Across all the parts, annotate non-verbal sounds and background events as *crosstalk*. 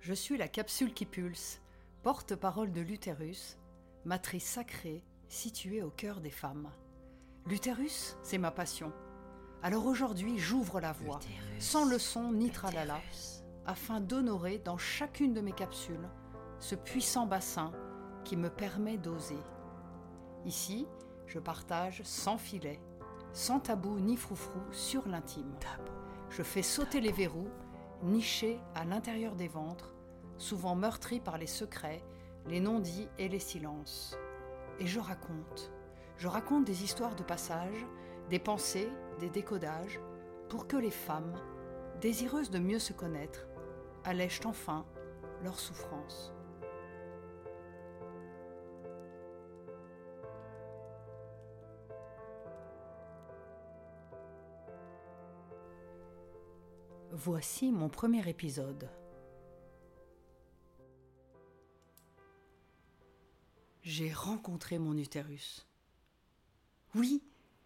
Je suis la capsule qui pulse, porte-parole de l'utérus, matrice sacrée située au cœur des femmes. L'utérus, c'est ma passion. Alors aujourd'hui, j'ouvre la voie, sans leçon ni tralala, afin d'honorer dans chacune de mes capsules ce puissant bassin qui me permet d'oser. Ici, je partage sans filet, sans tabou ni froufrou sur l'intime. Je fais sauter les verrous, nichés à l'intérieur des ventres, souvent meurtris par les secrets, les non-dits et les silences. Et je raconte. Je raconte des histoires de passage, des pensées, des décodages, pour que les femmes, désireuses de mieux se connaître, allègent enfin leur souffrance. Voici mon premier épisode. Rencontré mon utérus. Oui,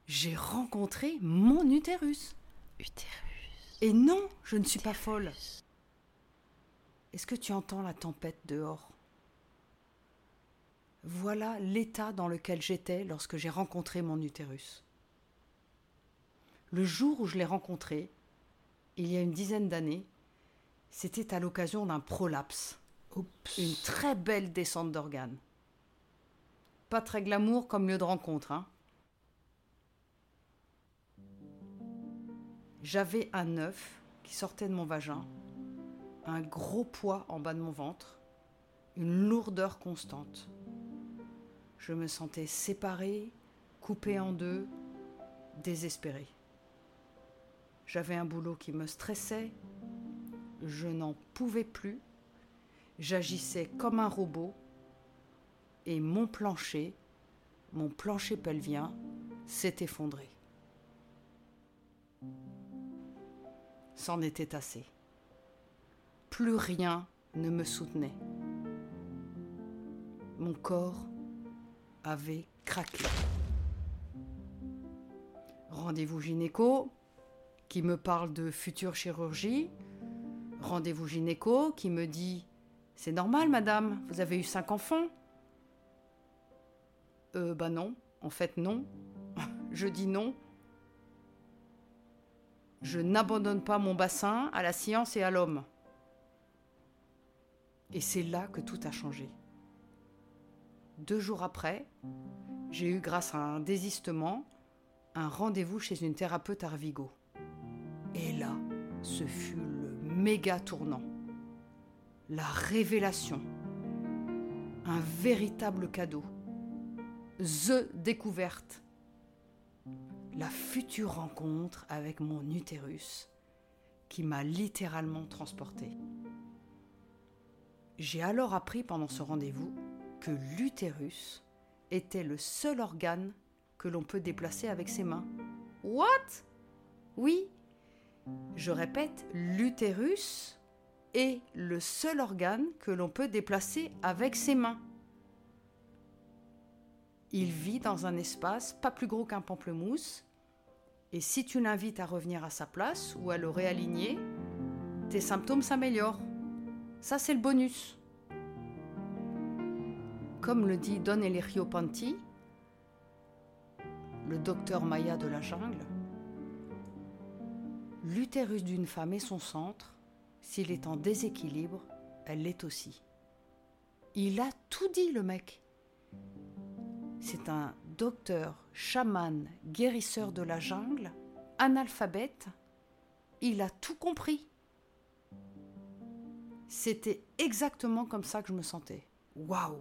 j'ai rencontré mon utérus. Utérus. Et non, je ne suis pas folle. Est-ce que tu entends la tempête dehors? Voilà l'état dans lequel j'étais lorsque j'ai rencontré mon utérus. Le jour où je l'ai rencontré, il y a une dizaine d'années, c'était à l'occasion d'un prolapse. Une très belle descente d'organes. Pas très glamour comme lieu de rencontre, hein. J'avais un œuf qui sortait de mon vagin, un gros poids en bas de mon ventre, une lourdeur constante. Je me sentais séparée, coupée en deux, désespérée. J'avais un boulot qui me stressait, je n'en pouvais plus, j'agissais comme un robot et mon plancher, mon plancher pelvien, s'est effondré. C'en était assez. Plus rien ne me soutenait. Mon corps avait craqué. Rendez-vous gynéco, qui me parle de future chirurgie. Rendez-vous gynéco qui me dit C'est normal, madame, vous avez eu cinq enfants. Euh, bah non, en fait, non. *laughs* Je dis non. Je n'abandonne pas mon bassin à la science et à l'homme. Et c'est là que tout a changé. Deux jours après, j'ai eu, grâce à un désistement, un rendez-vous chez une thérapeute Arvigo. Et là, ce fut le méga tournant. La révélation. Un véritable cadeau. The découverte. La future rencontre avec mon utérus qui m'a littéralement transporté. J'ai alors appris pendant ce rendez-vous que l'utérus était le seul organe que l'on peut déplacer avec ses mains. What? Oui, je répète, l'utérus est le seul organe que l'on peut déplacer avec ses mains. Il vit dans un espace pas plus gros qu'un pamplemousse, et si tu l'invites à revenir à sa place ou à le réaligner, tes symptômes s'améliorent. Ça, c'est le bonus. Comme le dit Don Elerio Panti, le docteur Maya de la jungle, L'utérus d'une femme est son centre. S'il est en déséquilibre, elle l'est aussi. Il a tout dit, le mec. C'est un docteur, chaman, guérisseur de la jungle, analphabète. Il a tout compris. C'était exactement comme ça que je me sentais. Waouh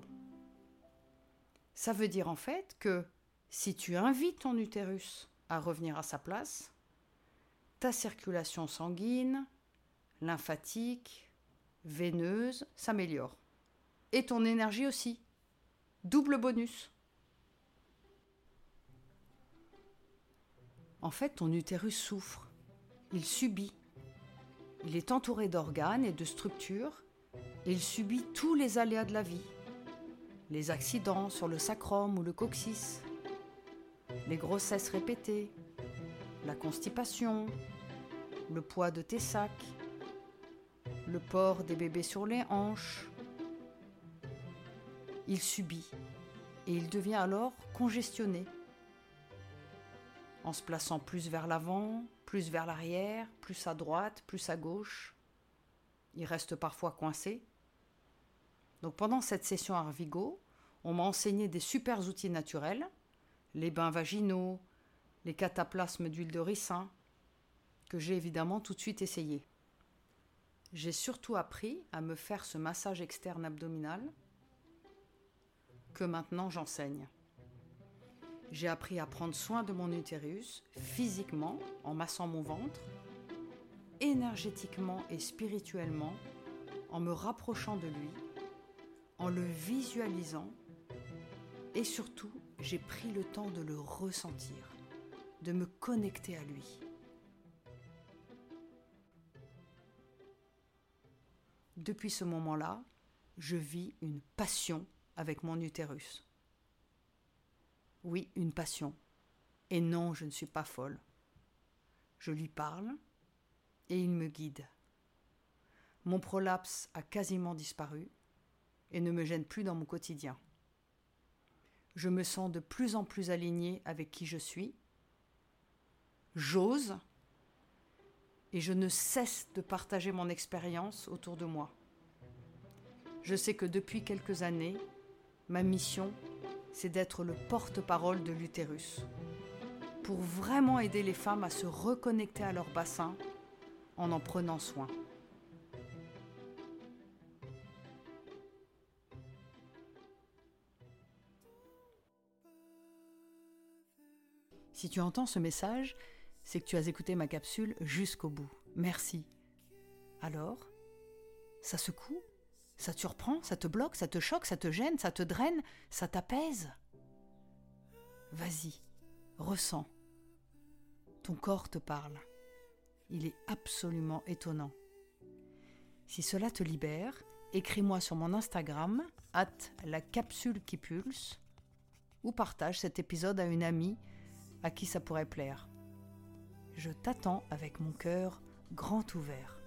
Ça veut dire en fait que si tu invites ton utérus à revenir à sa place, ta circulation sanguine, lymphatique, veineuse s'améliore. Et ton énergie aussi. Double bonus. En fait, ton utérus souffre. Il subit. Il est entouré d'organes et de structures et il subit tous les aléas de la vie. Les accidents sur le sacrum ou le coccyx, les grossesses répétées, la constipation, le poids de tes sacs, le port des bébés sur les hanches. Il subit et il devient alors congestionné. En se plaçant plus vers l'avant, plus vers l'arrière, plus à droite, plus à gauche. Il reste parfois coincé. Donc pendant cette session Arvigo, on m'a enseigné des super outils naturels, les bains vaginaux, les cataplasmes d'huile de ricin, que j'ai évidemment tout de suite essayé. J'ai surtout appris à me faire ce massage externe abdominal que maintenant j'enseigne. J'ai appris à prendre soin de mon utérus physiquement en massant mon ventre, énergétiquement et spirituellement en me rapprochant de lui, en le visualisant et surtout j'ai pris le temps de le ressentir, de me connecter à lui. Depuis ce moment-là, je vis une passion avec mon utérus. Oui, une passion. Et non, je ne suis pas folle. Je lui parle et il me guide. Mon prolapse a quasiment disparu et ne me gêne plus dans mon quotidien. Je me sens de plus en plus alignée avec qui je suis. J'ose et je ne cesse de partager mon expérience autour de moi. Je sais que depuis quelques années, ma mission, c'est d'être le porte-parole de l'utérus, pour vraiment aider les femmes à se reconnecter à leur bassin en en prenant soin. Si tu entends ce message, c'est que tu as écouté ma capsule jusqu'au bout. Merci. Alors Ça secoue? Ça te surprend Ça te bloque Ça te choque Ça te gêne Ça te draine Ça t'apaise Vas-y, ressens. Ton corps te parle. Il est absolument étonnant. Si cela te libère, écris-moi sur mon Instagram, at la capsule qui pulse, ou partage cet épisode à une amie à qui ça pourrait plaire. Je t'attends avec mon cœur grand ouvert.